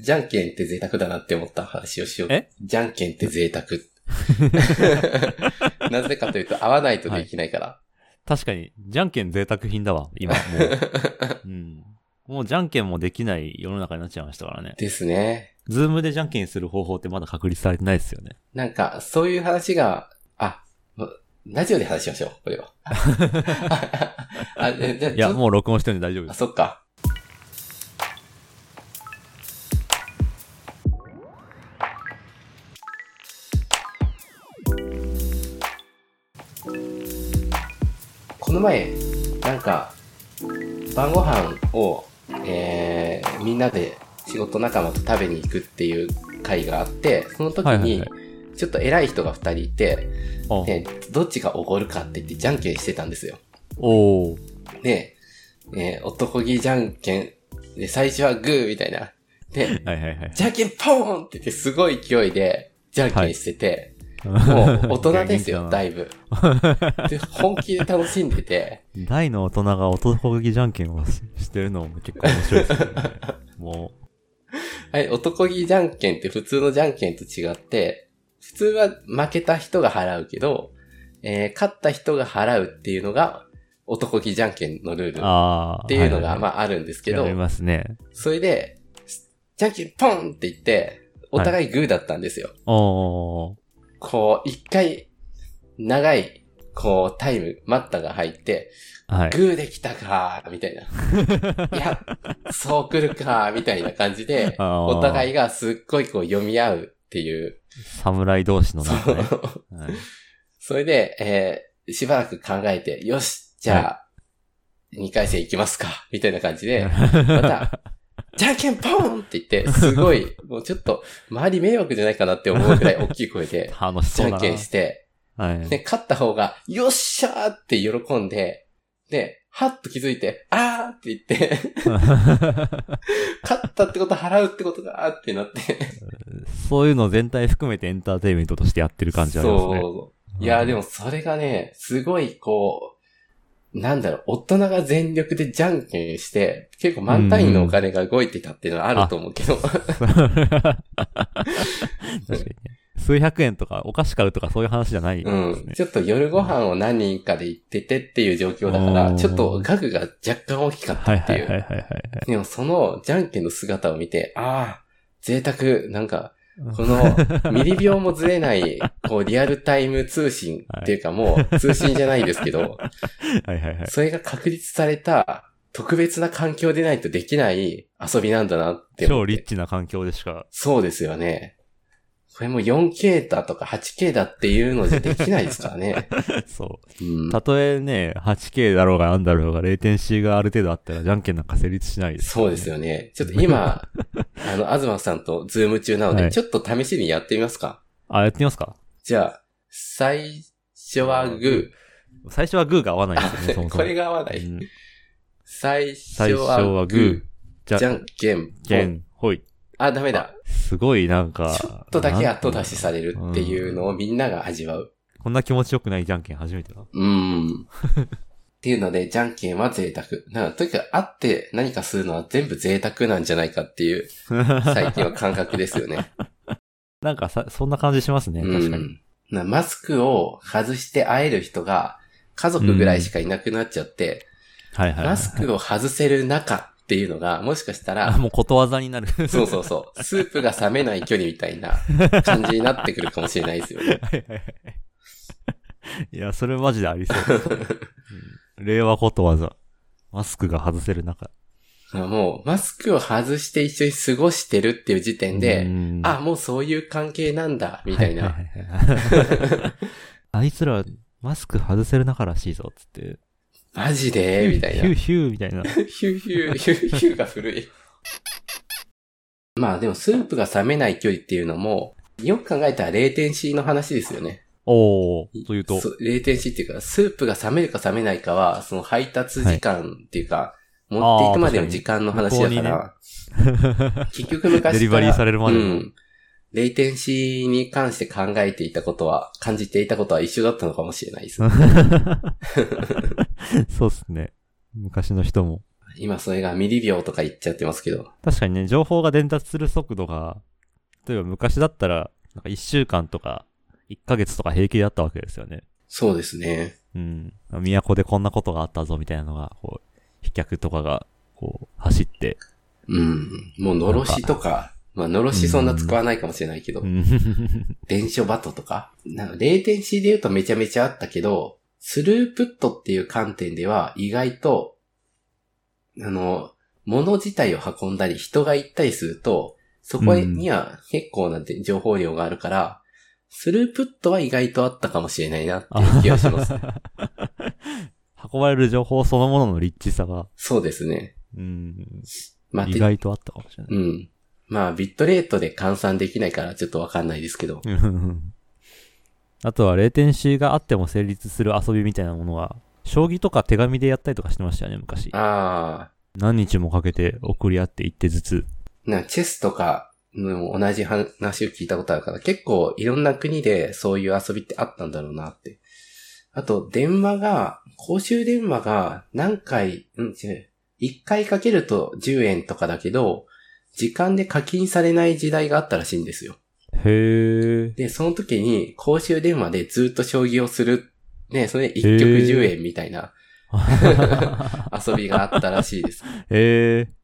じゃんけんって贅沢だなって思った話をしよう。え？じゃんけんって贅沢。なぜかというと、合わないとできないから。確かに、じゃんけん贅沢品だわ、今、もう。うん。もうじゃんけんもできない世の中になっちゃいましたからね。ですね。ズームでじゃんけんする方法ってまだ確立されてないですよね。なんか、そういう話が、あ、ラジオで話しましょう、これは。あ、でじゃあいや、もう録音してるんで大丈夫であ、す。そっか。この前、なんか、晩ご飯を、えー、みんなで仕事仲間と食べに行くっていう会があって、その時にはいはいは、ちょっと偉い人が二人いて、おで、どっちがおごるかって言ってじゃんけんしてたんですよ。おーで、えー男気じゃんけん。で、最初はグーみたいな。で、はいはいはい。じゃんけんポーンって言ってすごい勢いで、じゃんけんしてて、もう大人ですよ、だいいぶ。で、本気で楽しんでて、大の大人が男気じゃんけんをししてるのも結構面白いですよね。もはい、男気じゃんけんって普通のじゃんけんと違って、普通は負けた人が払うけど、えー勝った人が払うっていうのが、男気じゃんけんのルーう、ルっ。ていうのが、はまああるんですけどあり、ますね。それで、じゃんけんポンって言って、お互いグーだったんですよ。こう、一回、長い、こう、タイム、待ったが入って、はい。グーできたかみたいな。いや、そう来るかみたいな感じで、お互いがすっごいこう読み合うっていう。侍同士のね。そうはいそれで、えーしばらく考えて、よし、じゃあ、二回戦行きますかみたいな感じで、また、じゃんけんポーンって言って、すごい、もうちょっと、周り迷惑じゃないかなって思うくらい大きい声で。じゃんけんして、はい。で、勝った方が、よっしゃーって喜んで、で、はっと気づいて、あーって言って、勝ったってこと払うってことだーってなって。そういうの全体含めてエンターテインメントとしてやってる感じありますね。そう。いや、でもそれがね、すごいこう、なんだろう、大人が全力でじゃんけんして、結構満単位のお金が動いてたっていうのはあると思うけど。数百円とかお菓子買うとかそういう話じゃないでうん。ちょっと夜ご飯を何人かで行っててっていう状況だから、うんちょっと額が若干大きかったはいっていう。はいはいはいはいでもそのじゃんけんの姿を見て、ああ、贅沢、なんか、はい。このミリ秒もずれない、こうリアルタイム通信っていうかもう通信じゃないですけど、はいはいはい。それが確立された特別な環境でないとできない遊びなんだなって。超リッチな環境でしか。そうですよね。これも 4K だとか 8K だっていうのじゃできないですからね。そう。うん、たとえね、8K だろうがなんだろうが、レイテンシーがある程度あったら、じゃんけんなんか成立しないです、そうですよね。ちょっと今、あの、東さんとズーム中なので、はいちょっと試しにやってみますかあ、やってみますか？じゃあ、最初はグ最初はグーが合わないですよね、そー。もそも。これが合わない。うん最初はグーー。。じゃじゃんけん。けん、ほい。あ、ダメだ。すごごいなんか。ちょっとだけ後出しされるっていうのをんみんなが味わう。こんな気持ちよくないじゃんけん初めてだ。うん。っていうので、じゃんけんは贅沢。だから、とにかく会って何かするのは全部贅沢なんじゃないかっていう、最近は感覚ですよね。なんかさ、そんな感じしますね、確かに。うんなマスクを外して会える人が家族ぐらいしかいなくなっちゃって、はいはいはい。マスクを外せる中っていうのが、もしかしたあ、ら、もうことわざになる。そうそうそう、スープが冷めない距離みたいな 感じになってくるかもしれないですよね。はいはいはい。いや、それマジでありそう。うん令和ことわざ。マスクが外せる中。もう、マスクを外して一緒に過ごしてるっていう時点で、うんあ、もうそういう関係なんだ、みたいな。あいつら、マスク外せる中らしいぞ、つって。マジで？みたいな。ヒューヒューみたいな。ヒューヒュー、ヒューヒューが古い。まあでもスープが冷めない距離っていうのも、よく考えたらレーテンシーの話ですよね。おー、というと。そレーテンシーっていうか、スープが冷めるか冷めないかは、その配達時間っていうか、持っていくまでの時間の話だから、結局昔から。デリバリーされるまでのうん。レイテンシーに関して考えていたことは、感じていたことは一緒だったのかもしれないですね。そうっすね。昔の人も。今それがミリ秒とか言っちゃってますけど。確かにね、情報が伝達する速度が、例えば昔だったら、なんか1週間とか、1ヶ月とか平気だったわけですよね。そうですね。うん。都でこんなことがあったぞみたいなのが、こう、飛脚とかが、こう、走って。うん。もう、のろしとか、まあ、のろしそんな使わないかもしれないけどう、ん。電書バトとか。なんか、レーテンシーで言うとめちゃめちゃあったけど、スループットっていう観点では意外と、あの、物自体を運んだり人が行ったりすると、そこには結構なで情報量があるから、スループットは意外とあったかもしれないなっていう気がします。運ばれる情報そのもののリッチさが、そうですね。うん、まあ、意て外とあったかもしれない。うん。まあ、ビットレートで換算できないからちょっとわかんないですけど。う んあとは、レーテンシーがあっても成立する遊びみたいなものは、将棋とか手紙でやったりとかしてましたよね、昔。あ何日もかけて送り合って一手ずつ。あ、な、チェスとかの同じ話を聞いたことあるから、結構いろんな国でそういう遊びってあったんだろうなって。あと、電話が、公衆電話が何回、うん、違う。1回かけると10円とかだけど、時間で課金されない時代があったらしいんですよ。へー。で、その時に公衆電話でずっと将棋をする。ね、それで1局10円みたいな 遊びがあったらしいです。へー。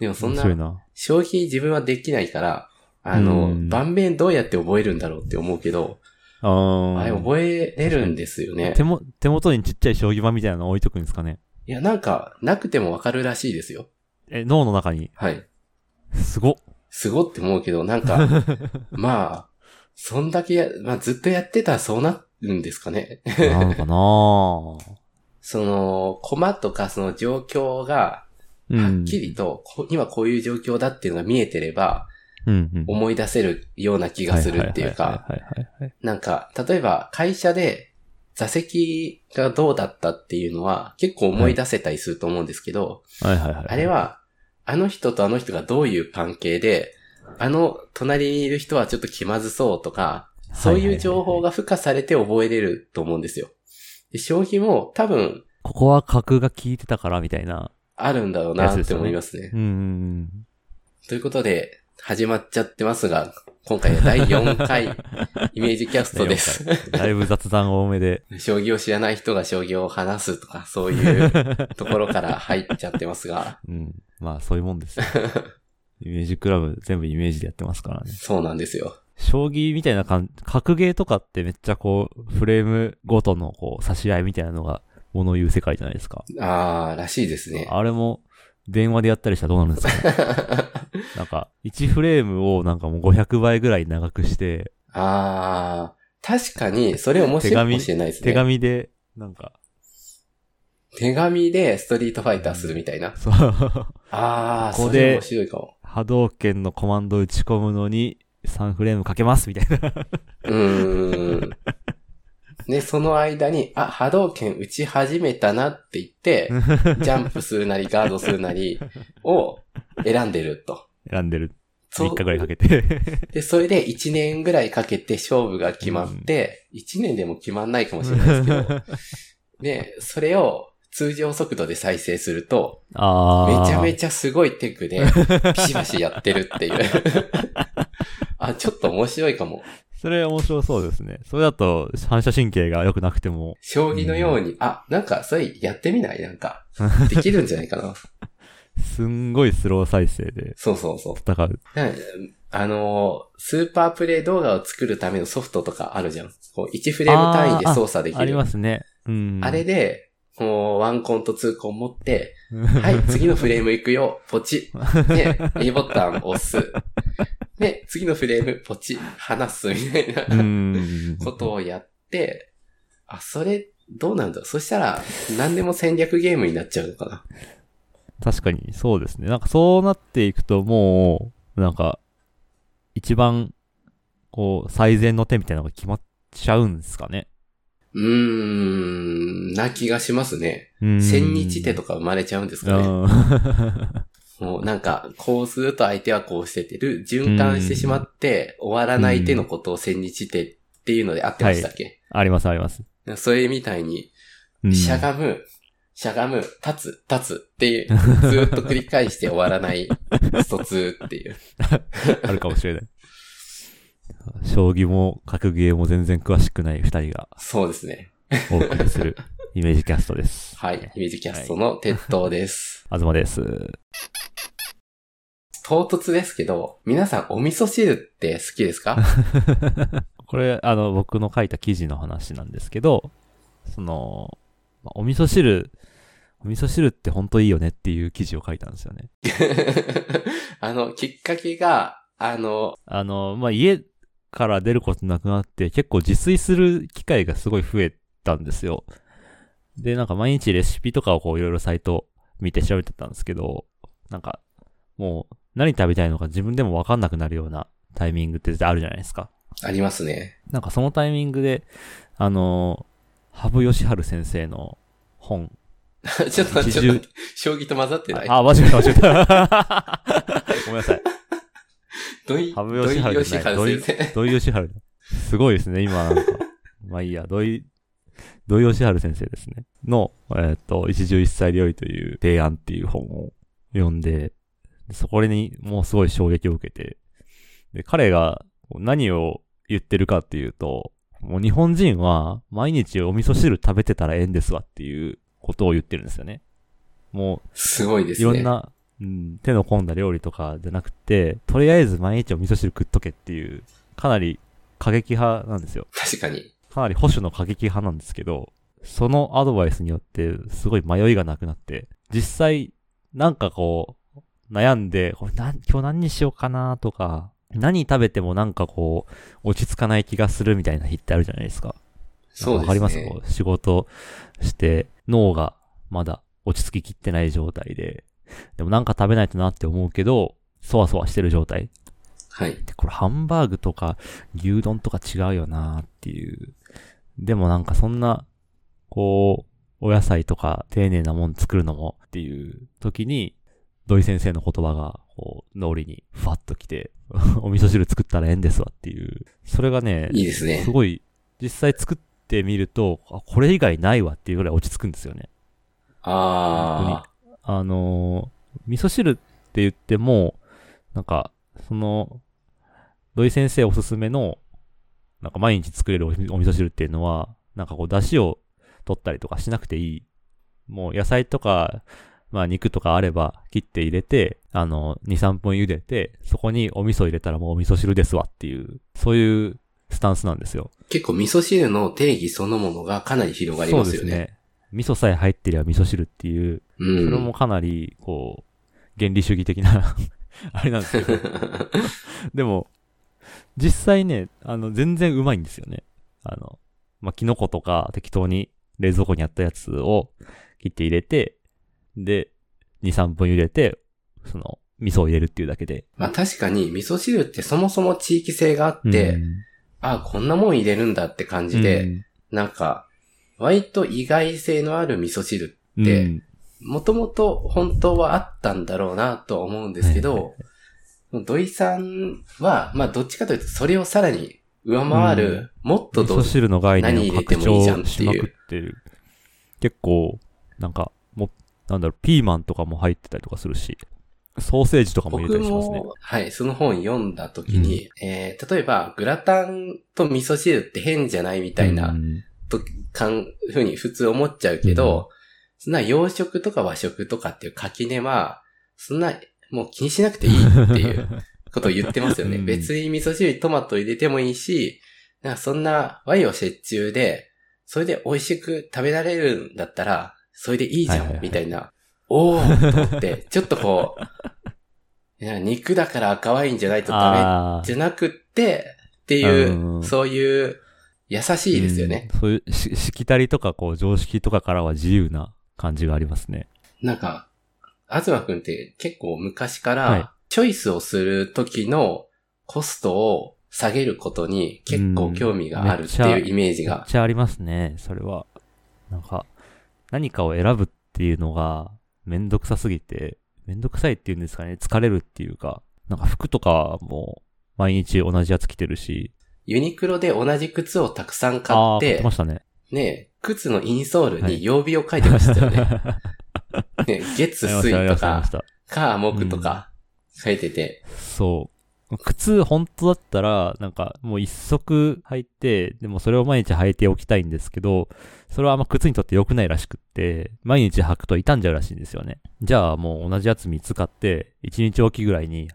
でもそんな面白い、な。将棋自分はできないから、あの、うん盤面どうやって覚えるんだろうって思うけど、あーあれ覚えれるんですよね手。も、手元にちっちゃい将棋盤みたいなの置いとくんですかね？いや、なんか、なくてもわかるらしいですよ。え、脳の中に？はい。すごっ。すごって思うけど、なんか、まあ、そんだけや、まあずっとやってたらそうなるんですかね。なのかな その、コマとかその状況が、うん。はっきりと、こ今こういう状況だっていうのが見えてれば。思い出せるような気がするっていうか。なんか、例えば会社で座席がどうだったっていうのは結構思い出せたりすると思うんですけど。あれは、あの人とあの人がどういう関係で、あの隣にいる人はちょっと気まずそうとか、そういう情報が付加されて覚えれると思うんですよ。で将棋も多分ここは格が効いてたからみたいな。あるんだろうなって思いますね。うんうんということで、始まっちゃってますが、今回は第4回 イメージキャスうん。トです。だいぶ雑談多めで。将棋を知らない人が将棋を話すとか、そういう ところから入っちゃってますが、うん。まあそういうもんですよ。イメージクラブ全部イメージでやってますからね。そうなんですよ。将棋みたいな感じ、格ゲーとかってめっちゃこう、フレームごとのこう、差し合いみたいなのが物を言う世界じゃないですか。あー、らしいですね。あれも電話でやったりしたらどうなるんですかね なんか、1フレームをなんかもう500倍ぐらい長くして、あー、確かに、それ面白いかもしれないですね。手紙で、なんか、手紙でストリートファイターするみたいな。そう、あー、ここでそれ面白いかも。波動拳のコマンド打ち込むのに3フレームかけますみたいな。うーん。で、その間に、あ、波動拳打ち始めたなって言って、ジャンプするなりガードするなりを選んでると。選んでる。そう3日ぐらいかけて。で、それで1年ぐらいかけて勝負が決まって、1年でも決まんないかもしれないですけど、で、それを通常速度で再生すると。めちゃめちちゃすごいテクで、ビシバシやってるっていう。あ、ちょっと面白いかも。ゃ。それ面白そうですね。それだと反射神経が良くなくても、将棋のように、あ、なんか、それやってみない？なんか、できるんじゃないかな。すんごいスロー再生でそうそうそう。戦う。なあのー、スーパープレイ動画を作るためのソフトとかあるじゃん。こう1フレーム単位で操作できる。ありますね。うん。あれで、もうワンコンとツーコン持って、はい、次のフレーム行くよ、ポチ。で、A ボタン押す。で、次のフレーム、ポチ、離す、みたいなうん。ことをやって、あ、それ、どうなんだそしたら、何でも戦略ゲームになっちゃうのかな。確かに、そうですね。なんかそうなっていくともう、なんか、一番、こう、最善の手みたいなのが決まっちゃうんですかね。うーん、な気がしますね。うん。千日手とか生まれちゃうんですかね。うん。もうなんか、こうすると相手はこうしててる、循環してしまって、終わらない手のことを千日手っていうのであってましたっけ、ありますあります。それみたいに、うんしゃがむ、しゃがむ、立つ、立つっていう、ずーっと繰り返して終わらないスト2っていう。あるかもしれない。将棋も格ゲーも全然詳しくない二人がそうですね。お送りする イメージキャストです。はい。イメージキャストの鉄塔です。東です。唐突ですけど、皆さんお味噌汁って好きですか？これ、あの、僕の書いた記事の話なんですけど、その、まあお味噌汁、お味噌汁って本当いいよねっていう記事を書いたんですよね。あの、きっかけが、あの、あの、まあ、家から出ることなくなって、結構自炊する機会がすごい増えたんですよ。で、なんか毎日レシピとかをこういろいろサイト見て調べてたんですけど、なんか、もう何食べたいのか自分でもわかんなくなるようなタイミングって絶対あるじゃないですか。ありますね。なんかそのタイミングで、あの、羽生善治先生の本。ちょっと待って、将棋と混ざってない？あ、間違えた間違えた。ごめんなさい。土井、羽生善治先生。土井善治。すごいですね、今なんか。まあいいや、土井、土井善治先生ですね。の、えっ、と、一汁一菜料理という提案っていう本を読んで、そこにもうすごい衝撃を受けて、で、彼が何を言ってるかっていうと、もう日本人は毎日お味噌汁食べてたらええんですわっていうことを言ってるんですよね。もうすごいですね。いろんな、うん、手の込んだ料理とかじゃなくて、とりあえず毎日お味噌汁食っとけっていう、かなり過激派なんですよ。確かに。かなり保守の過激派なんですけど、そのアドバイスによって、すごい迷いがなくなって、実際、なんかこう、悩んで、これなん今日何にしようかなとか、何食べてもなんかこう、落ち着かない気がするみたいな日ってあるじゃないですか。そうですね。わかります？こう仕事して、脳がまだ落ち着ききってない状態で、でもなんか食べないとなって思うけど、そわそわしてる状態。はい。で、これハンバーグとか牛丼とか違うよなっていう。でもなんかそんな、こう、お野菜とか丁寧なもん作るのもっていう時に、土井先生の言葉が、こう、脳裏にファッと来て、お味噌汁作ったらええんですわっていう。それがね、いいですねす。ごい、実際作ってみると、あ、これ以外ないわっていうぐらい落ち着くんですよね。ああのー味噌汁って言っても、なんか、その、土井先生おすすめの、なんか毎日作れるお味お味噌汁っていうのは、なんかこう、出汁を取ったりとかしなくていい。もう野菜とか、まあ肉とかあれば切って入れて、あの、2、3分茹でて、そこにお味噌入れたらもうお味噌汁ですわっていう、そういうスタンスなんですよ。あ。結構味噌汁の定義そのものがかなり広がりますよね。そうですね。味噌さえ入ってりゃ味噌汁っていう、うん。それもかなり、こう、原理主義的な あれなんですけど。でも、実際ね、あの、全然うまいんですよね。あの、まあ、キノコとか適当に冷蔵庫にあったやつを切って入れて、で、2、3分茹でて、その、味噌を入れるっていうだけで。まあ確かに味噌汁ってそもそも地域性があって、うん。あこんなもん入れるんだって感じで、うん。なんか、割と意外性のある味噌汁うん。でもともと本当はあったんだろうなとは思うんですけど、土井さんは、まあどっちかというとそれをさらに上回る、もっとど味噌汁の概念を拡張しまくってる。結構、なんか、も、なんだろう、ピーマンとかも入ってたりとかするし、ソーセージとかも入れた僕りしますね。も、はい、その本読んだ時に、えー、例えば、グラタンと味噌汁って変じゃないみたいな、うんと、かん、ふうに普通思っちゃうけど、そんな洋食とか和食とかっていう垣根は、そんな、もう気にしなくていいっていう ことを言ってますよね。うん別に味噌汁にトマト入れてもいいし、なんかそんな和洋折衷で、それで美味しく食べられるんだったら、それでいいじゃん、はいはいはいみたいな。おーと思って、ちょっとこう、いや肉だから赤ワインじゃないとダメじゃなくって、っていう、うんそういう、優しいですよね。うんそういうし、しきたりとか、こう、常識とかからは自由な感じがありますね。なんか、東くんって結構昔かはいら、チョイスをする時のコストを下げることに結構興味があるっていうイメージめっが。ちゃありますね、それは。なんか、何かを選ぶっていうのが、めんどくさすぎて、めんどくさいっていうんですかね、疲れるっていうか、なんか服とかも、毎日同じやつ着てるし、ユニクロで同じ靴をたくさん買ってま、したね。ね、靴のインソールに曜日を書いてましたよね。ね月、水とか、火、木とか書いてて。そう。靴本当だったら、なんかもう一足履いて、でもそれを毎日履いておきたいんですけど、それはあんま靴にとって良くないらしくって、毎日履くと傷んじゃうらしいんですよね。じゃあもう同じやつ3つ買って、1日おきぐらいに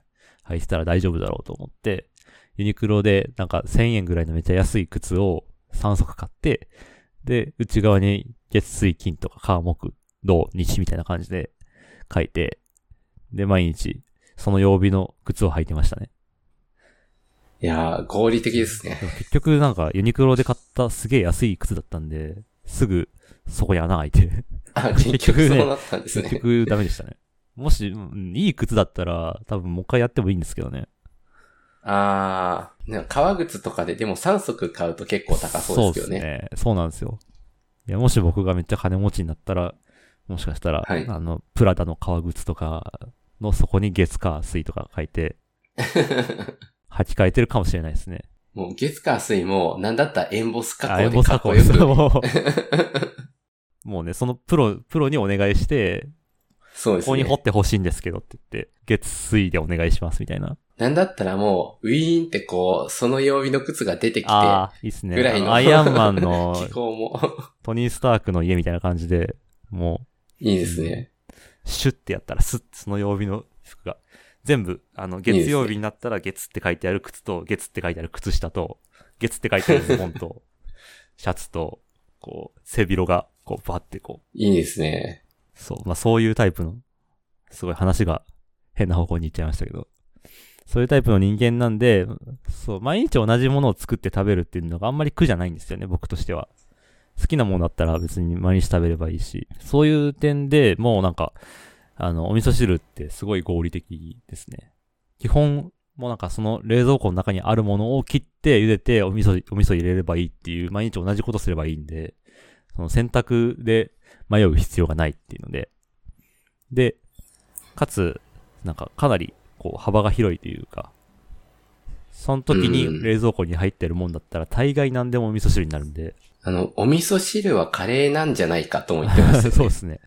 履いてたら大丈夫だろうと思って、ユニクロでなんか1000円ぐらいのめっちゃ安い靴を3足買って、で、内側に月水金とか火木、土、日みたいな感じで書いて、で、毎日その曜日の靴を履いてましたね。いやー、合理的ですね。結局なんかユニクロで買ったすげえ安い靴だったんで、すぐそこに穴開いて。あ、結局そうなったんですね。結局ダメでしたね。もし、うん、いい靴だったら多分もう一回やってもいいんですけどね。ああ、革靴とかででも3足買うと結構高そうですよね。そうですね。そうなんですよ。いや、もし僕がめっちゃ金持ちになったら、もしかしたら、はい、あの、プラダの革靴とかのそこに月火水とか書いて、履き替えてるかもしれないですね。もう月火水も、なんだったらエンボス加工でかっこよく。もうね、そのプロ、プロにお願いして、そうですね。ここに掘ってほしいんですけどって言って、月水でお願いしますみたいな。なんだったらもう、ウィーンってこう、その曜日の靴が出てきて、ああ、いいっすね。ぐらいの。アイアンマンの、気候も。トニー・スタークの家みたいな感じで、もう。いいですね。シュッてやったら、スッその曜日の服が。全部、あの、月曜日になったら月って書いてある靴と、月って書いてある靴下と、月って書いてあるズボンと、シャツと、こう、背広が、こう、バってこう。いいですね。そう、まあそういうタイプの、すごい話が変な方向に行っちゃいましたけど。そういうタイプの人間なんで、そう、毎日同じものを作って食べるっていうのがあんまり苦じゃないんですよね、僕としては。好きなものだったら別に毎日食べればいいし、そういう点でもうなんか、あの、お味噌汁ってすごい合理的ですね。基本、もうなんかその冷蔵庫の中にあるものを切って茹でてお味噌、お味噌入れればいいっていう、毎日同じことすればいいんで、その選択で迷う必要がないっていうので、で、かつ、なんかかなりこう幅が広いというか、その時に冷蔵庫に入ってるもんだったら大概何でもお味噌汁になるんで。あの、お味噌汁はカレーなんじゃないかと思ってます、ね、そうですね。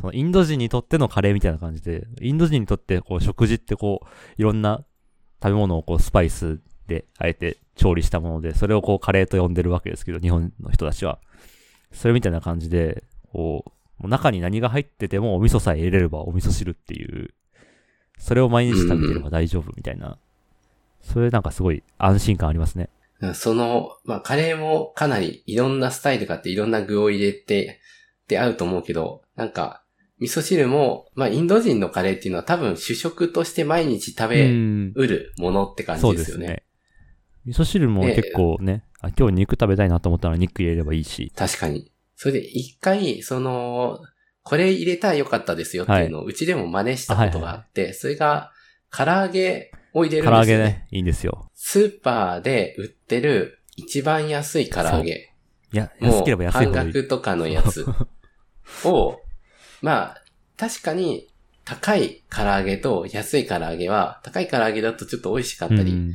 そのインド人にとってのカレーみたいな感じで、インド人にとってこう食事ってこう、いろんな食べ物をこうスパイスであえて調理したもので、それをこうカレーと呼んでるわけですけど、日本の人たちは。それみたいな感じで、こう、中に何が入っててもお味噌さえ入れればお味噌汁っていうそれを毎日食べてれば大丈夫みたいな。それなんかすごい安心感ありますね。その、まあ、カレーもかなりいろんなスタイルがあっていろんな具を入れて、で合うと思うけど、なんか、味噌汁も、まあ、インド人のカレーっていうのは多分主食として毎日食べうるものって感じですよね。ね味噌汁も結構ね、あ、今日肉食べたいなと思ったら肉入れればいいし。確かに。それで一回、その、これ入れたらよかったですよっていうのを、うちでも真似したことがあって、それが、唐揚げを入れるんですよ、ね。唐揚げね、いいんですよ。スーパーで売ってる一番安い唐揚げ。いや、安ければ安い半額とかのやつを、まあ、確かに高い唐揚げと安い唐揚げは、高い唐揚げだとちょっと美味しかったり、うん、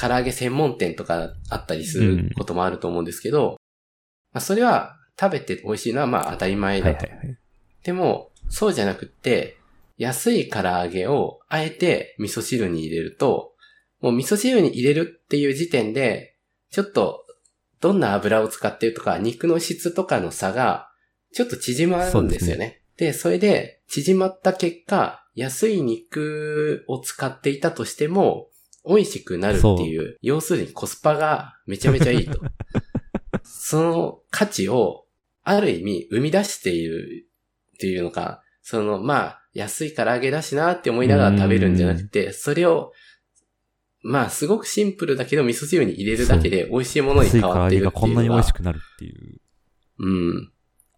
唐揚げ専門店とかあったりすることもあると思うんですけど、うん、まあ、それは食べて美味しいのはまあ当たり前だはいはいでも、そうじゃなくって、安い唐揚げをあえて味噌汁に入れると、もう味噌汁に入れるっていう時点で、ちょっとどんな油を使ってるとか、肉の質とかの差が、ちょっと縮まるんですよね。で、ね、それで、縮まった結果、安い肉を使っていたとしても、美味しくなるっていう、要するにコスパがめちゃめちゃいいと。その価値を、ある意味生み出しているっていうのか、その、まあ、安い唐揚げだしなって思いながら食べるんじゃなくて、それを、まあ、すごくシンプルだけど、味噌汁に入れるだけで美味しいものに変わっているっていうのが。こんなに美味しくなるっていう。うん。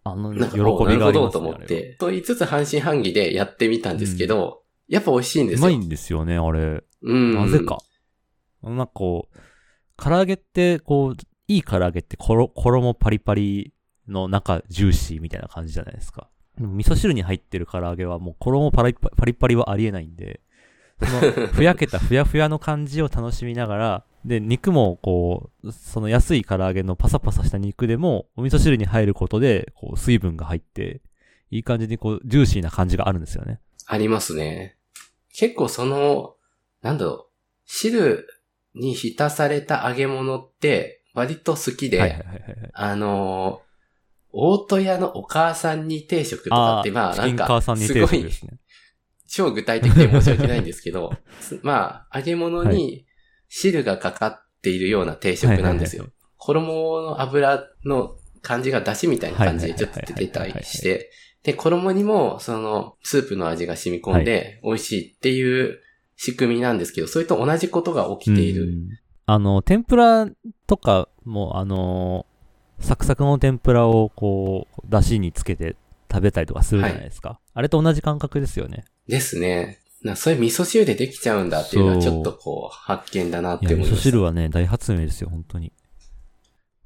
あの、喜びがありますね。なるほどと思って、と言いつつ半信半疑でやってみたんですけど、うん、やっぱ美味しいんですよ。うまいんですよね、あれ。うん。なぜか。なんかこう、唐揚げって、こう、いい唐揚げって衣パリパリの中ジューシーみたいな感じじゃないですか。味噌汁に入ってる唐揚げはもう衣パリパリパリはありえないんで、その、ふやけたふやふやの感じを楽しみながら、で、肉もこう、その安い唐揚げのパサパサした肉でも、お味噌汁に入ることで、こう、水分が入って、いい感じにこう、ジューシーな感じがあるんですよね。ありますね。結構その、なんだろう、汁に浸された揚げ物って割と好きで。あのー大戸屋のお母さんに定食とかって、まあなんか、すごい。超具体的で申し訳ないんですけど、す まあ、揚げ物に汁がかかっているような定食なんですよはい。衣の油の感じが出汁みたいな感じでちょっと出てたりして、で、衣にもそのスープの味が染み込んで美味しいっていう仕組みなんですけど、それと同じことが起きている。うんあの、天ぷらとかも、あの、サクサクの天ぷらをこう、出汁につけて食べたりとかするじゃないですか。あれと同じ感覚ですよね。ですね。なそれ味噌汁でできちゃうんだっていうのはちょっとこう発見だなっいや、味噌て思いました。汁はね、大発明ですよ、本当に。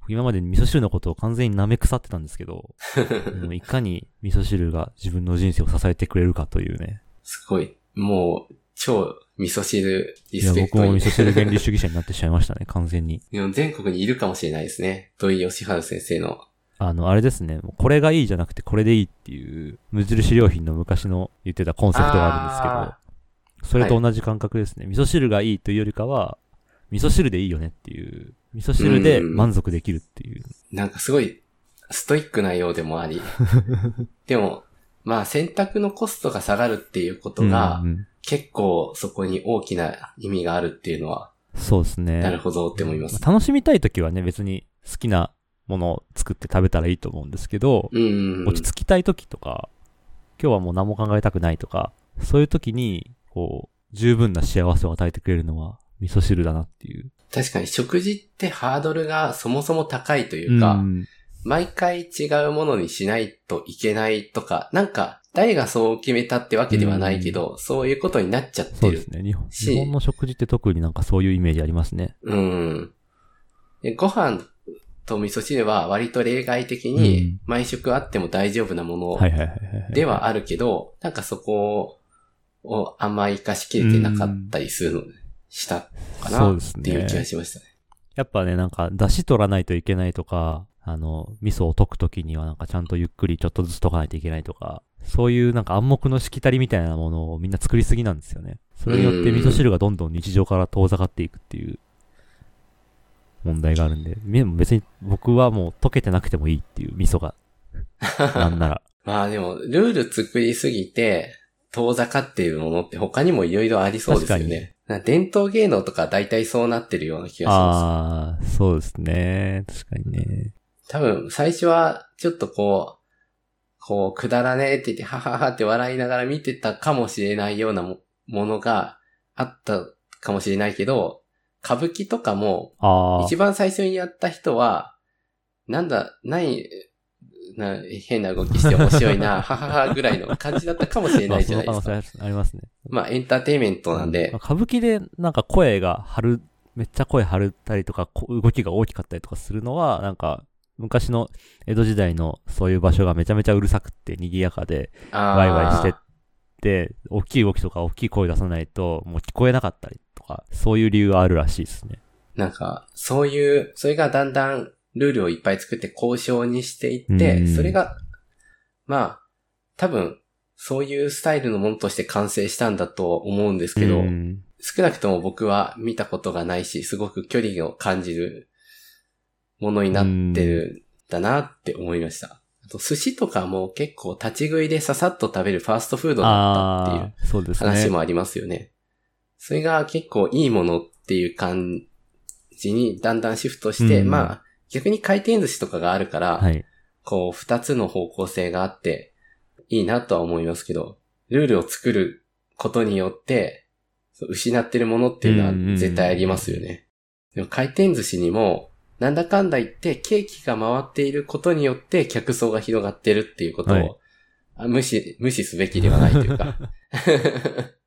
今まで味噌汁のことを完全に舐め腐ってたんですけど、もういかに味噌汁が自分の人生を支えてくれるかというね。すごい。もう、超味噌汁リいや、スペクトに僕も味噌汁原理主義者になってしまいましたね、完全に。でも全国にいるかもしれないですね。土井義治先生の。あの、あれですね、これがいいじゃなくてこれでいいっていう、無印良品の昔の言ってたコンセプトがあるんですけど、それと同じ感覚ですね。味噌汁がいいというよりかは、味噌汁でいいよねっていう、味噌汁で満足できるっていう。なんかすごいストイックなようでもあり。でも、まあ選択のコストが下がるっていうことが、うんうん結構そこに大きな意味があるっていうのは、そうですね。なるほどって思います。楽しみたいときはね、別に好きなものを作って食べたらいいと思うんですけど、うんうんうん。落ち着きたいときとか、今日はもう何も考えたくないとか、そういうときに、こう、十分な幸せを与えてくれるのは、味噌汁だなっていう。確かに食事ってハードルがそもそも高いというか、ん毎回違うものにしないといけないとか、なんか、誰がそう決めたってわけではないけど、そういうことになっちゃってるそうです。ね日本。し日本の食事って特になんかそういうイメージありますね。うん。でご飯と味噌汁は割と例外的うにん毎食あっても大丈夫なもの。ではあるけど、なんかそこをあんま活かしきれてなかったりするの、したかなっていう気がしましたね。やっぱね、なんか、出汁取らないといけないとか、あの、味噌を溶くときにはなんかちゃんとゆっくりちょっとずつ溶かないといけないとか、そういうなんか暗黙のしきたりみたいなものをみんな作りすぎなんですよね。それによって味噌汁がどんどん日常から遠ざかっていくっていう問題があるんで、み別に僕はもう溶けてなくてもいいっていう味噌が。なんなら。まあでも、ルール作りすぎて、遠ざかっているものって他にもいろいろありそうですよね。伝統芸能とか大体そうなってるような気がしまああ、そうですね。確かにね。す。多分、最初はちょっとこう、こう、くだらねえって言って、はははって笑いながら見てたかもしれないようなもものがあったかもしれないけど、歌舞伎とかも。一番最初にやった人は、なんだ、何、な変な動きして面白いな、はははぐらいの感じだったかもしれないじゃないですか。まありますね。まあ、エンターテインメントなんでまあ、歌舞伎でなんか声が張る、めっちゃ声張るったりとか、こ動きが大きかったりとかするのは、なんか、昔の江戸時代のそういう場所がめちゃめちゃうるさくって賑やかで、ワイワイしてって、大きい動きとか大きい声出さないと、もう聞こえなかったりとか、そういう理由はあるらしいですね。なんか、そういう、それがだんだんルールをいっぱい作って交渉にしていって、うんそれが、まあ、多分、そういうスタイルのものとして完成したんだと思うんですけど、うん少なくとも僕は見たことがないし、すごく距離を感じるものになってるんだなって思いました。あと、寿司とかも結構立ち食いでささっと食べるファーストフードだったっていう。話もありますよね。それが結構いいものっていう感じにだんだんシフトして、うんまあ、逆に回転寿司とかがあるから、はい。こう、二つの方向性があって、いいなとは思いますけど、ルールを作ることによって、失ってるものっていうのは絶対ありますよね。でも回転寿司にも、なんだかんだ言って、ケーキが回っていることによって客層が広がってるっていうことを、はいあ無視、無視すべきではないというか。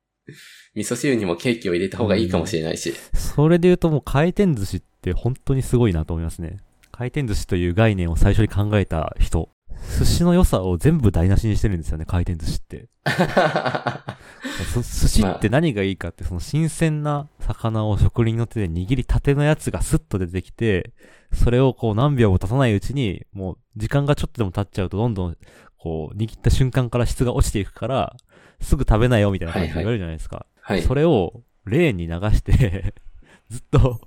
味噌汁にもケーキを入れた方がいいかもしれないし。それで言うともう回転寿司って本当にすごいなと思いますね。回転寿司という概念を最初に考えた人、寿司の良さを全部台無しにしてるんですよね、回転寿司って。そ寿司って何がいいかって、その新鮮な魚を職人の手で握りたてのやつがスッと出てきて、それをこう何秒も経たないうちに、もう時間がちょっとでも経っちゃうとどんどんこう握った瞬間から質が落ちていくから、すぐ食べないよみたいな感じで言われるじゃないですか。はい。それをレーンに流して、ずっと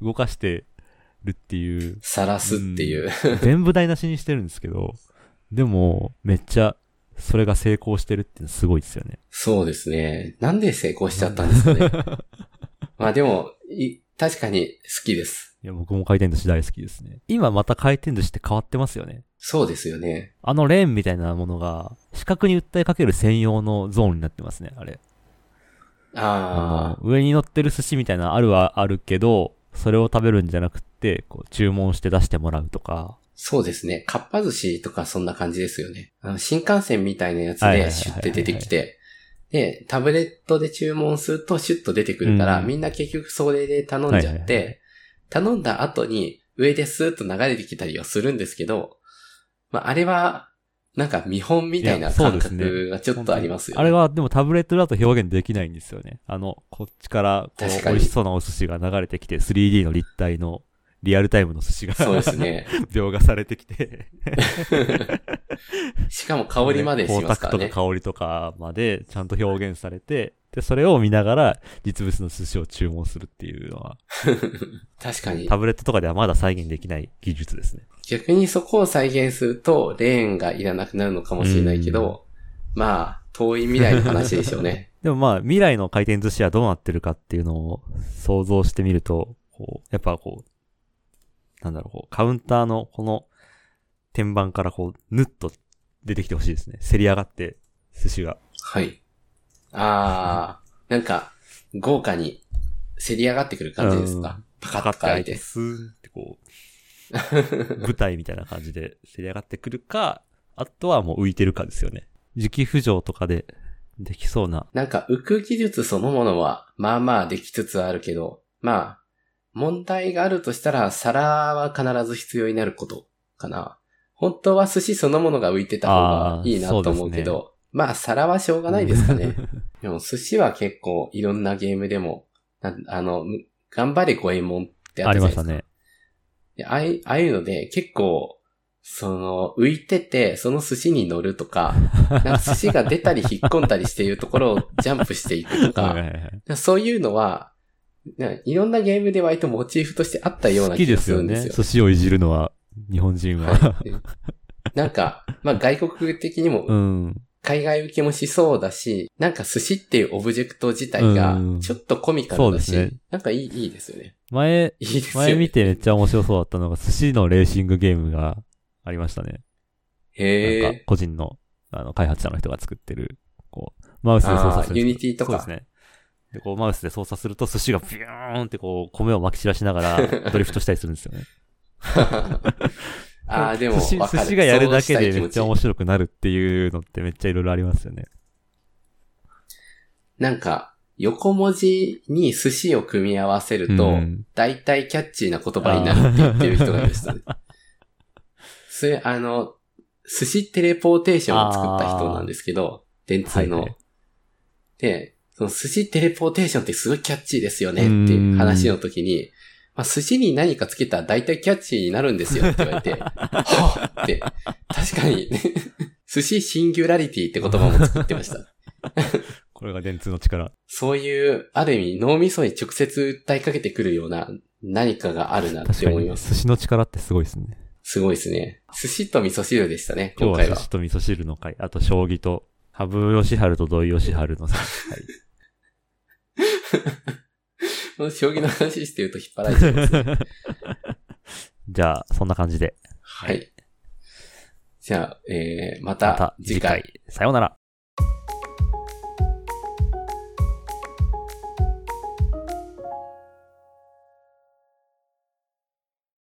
動かしてるっていう、さらすっていう。全部台無しにしてるんですけど、でも、めっちゃ、それが成功してるってすごいですよね。そうですね。なんで成功しちゃったんですかね。まあでも、い確かに好きです。いや、僕も回転寿司大好きですね。今また回転寿司って変わってますよね。そうですよね。あのレーンみたいなものが、視覚に訴えかける専用のゾーンになってますね、あれ。あの上に乗ってる寿司みたいなのあるはあるけど、それを食べるんじゃなくって、こう、注文して出してもらうとか。そうですね。かっぱ寿司とかそんな感じですよね。あの新幹線みたいなやつでシュッて出てきて、で、タブレットで注文するとシュッと出てくるから、うんみんな結局それで頼んじゃって、はいはい頼んだ後に上でスーッと流れてきたりはするんですけど、まあ、あれは、なんか見本みたいな感覚がちょっとありますよね。あれはでもタブレットだと表現できないんですよね。あの、こっちからこう美味しそうなお寿司が流れてきて、3D の立体のリアルタイムの寿司がそうですね。描画されてきて、しかも香りまでしますからね。光沢とか香りとかまでちゃんと表現されて、で、それを見ながら実物の寿司を注文するっていうのは、確かに。タブレットとかではまだ再現できない技術ですね。逆にそこを再現すると、レーンがいらなくなるのかもしれないけど、まあ、遠い未来の話でしょうね。でもまあ、未来の回転寿司はどうなってるかっていうのを想像してみると、こう、やっぱこう、なんだろう、こう、カウンターのこの天板からこう、ぬっと出てきてほしいですね。競り上がって、寿司が。はい。あー、なんか、豪華に競り上がってくる感じですか？パカッと開いて。スーンってこう、舞台みたいな感じで競り上がってくるか、あとはもう浮いてるかですよね。磁気浮上とかでできそうな。なんか浮く技術そのものは、まあまあできつつあるけど、まあ、問題があるとしたら、皿は必ず必要になることかな。本当は寿司そのものが浮いてた方がいいなと思うけど、まあ皿はしょうがないですかね。でも寿司は結構いろんなゲームでも、あの、む頑張れ五右衛門ってああったじゃないですか。りましたね。でああいああいうので結構、その、浮いてて、その寿司に乗るとか、なんか寿司が出たり引っ込んだりしているところをジャンプしていくとか、はいそういうのは、ないろんなゲームで割とモチーフとしてあったような好き気がですよね。するんですよ。寿司をいじるのは、日本人は。はいでなんか、まあ外国的にもうん。海外受けもしそうだし、なんか寿司っていうオブジェクト自体がうんちょっとコミカルだし、ねなんかいい、いいですよね。前、いいですよね。前見てめっちゃ面白そうだったのが、寿司のレーシングゲームがありましたね。なんかへえ。個人の、あの、開発者の人が作ってる、こう、マウスで操作する。ユニティとかそうですね。で、こう、マウスで操作すると、寿司がビューンってこう、米を巻き散らしながら、ドリフトしたりするんですよね。ああ、でも寿司。寿司がやるだけでめっちゃ面白くなるっていうのってめっちゃいろいろありますよね。なんか、横文字に寿司を組み合わせると、うん大体キャッチーな言葉になるって言ってる人がいましたね。それ、あの、寿司テレポーテーションを作った人なんですけど、電通の。はいはいで、その寿司テレポーテーションってすごいキャッチーですよねっていう話の時に、まあ、寿司に何かつけたら大体キャッチーになるんですよって言われて、はぁって、確かに、寿司シンギュラリティって言葉も作ってました。これが電通の力。そういう、ある意味脳みそに直接訴えかけてくるような何かがあるなって思います。寿司の力ってすごいですね。すごいですね。寿司と味噌汁でしたね、今今回は。日は寿司と味噌汁の回、あと将棋と、羽生善治と土井善治の回。この将棋の話してると引っ張られちゃいますね。じゃあ、そんな感じで。はい。じゃあ、えー、ままたた次次回。回。さようなら。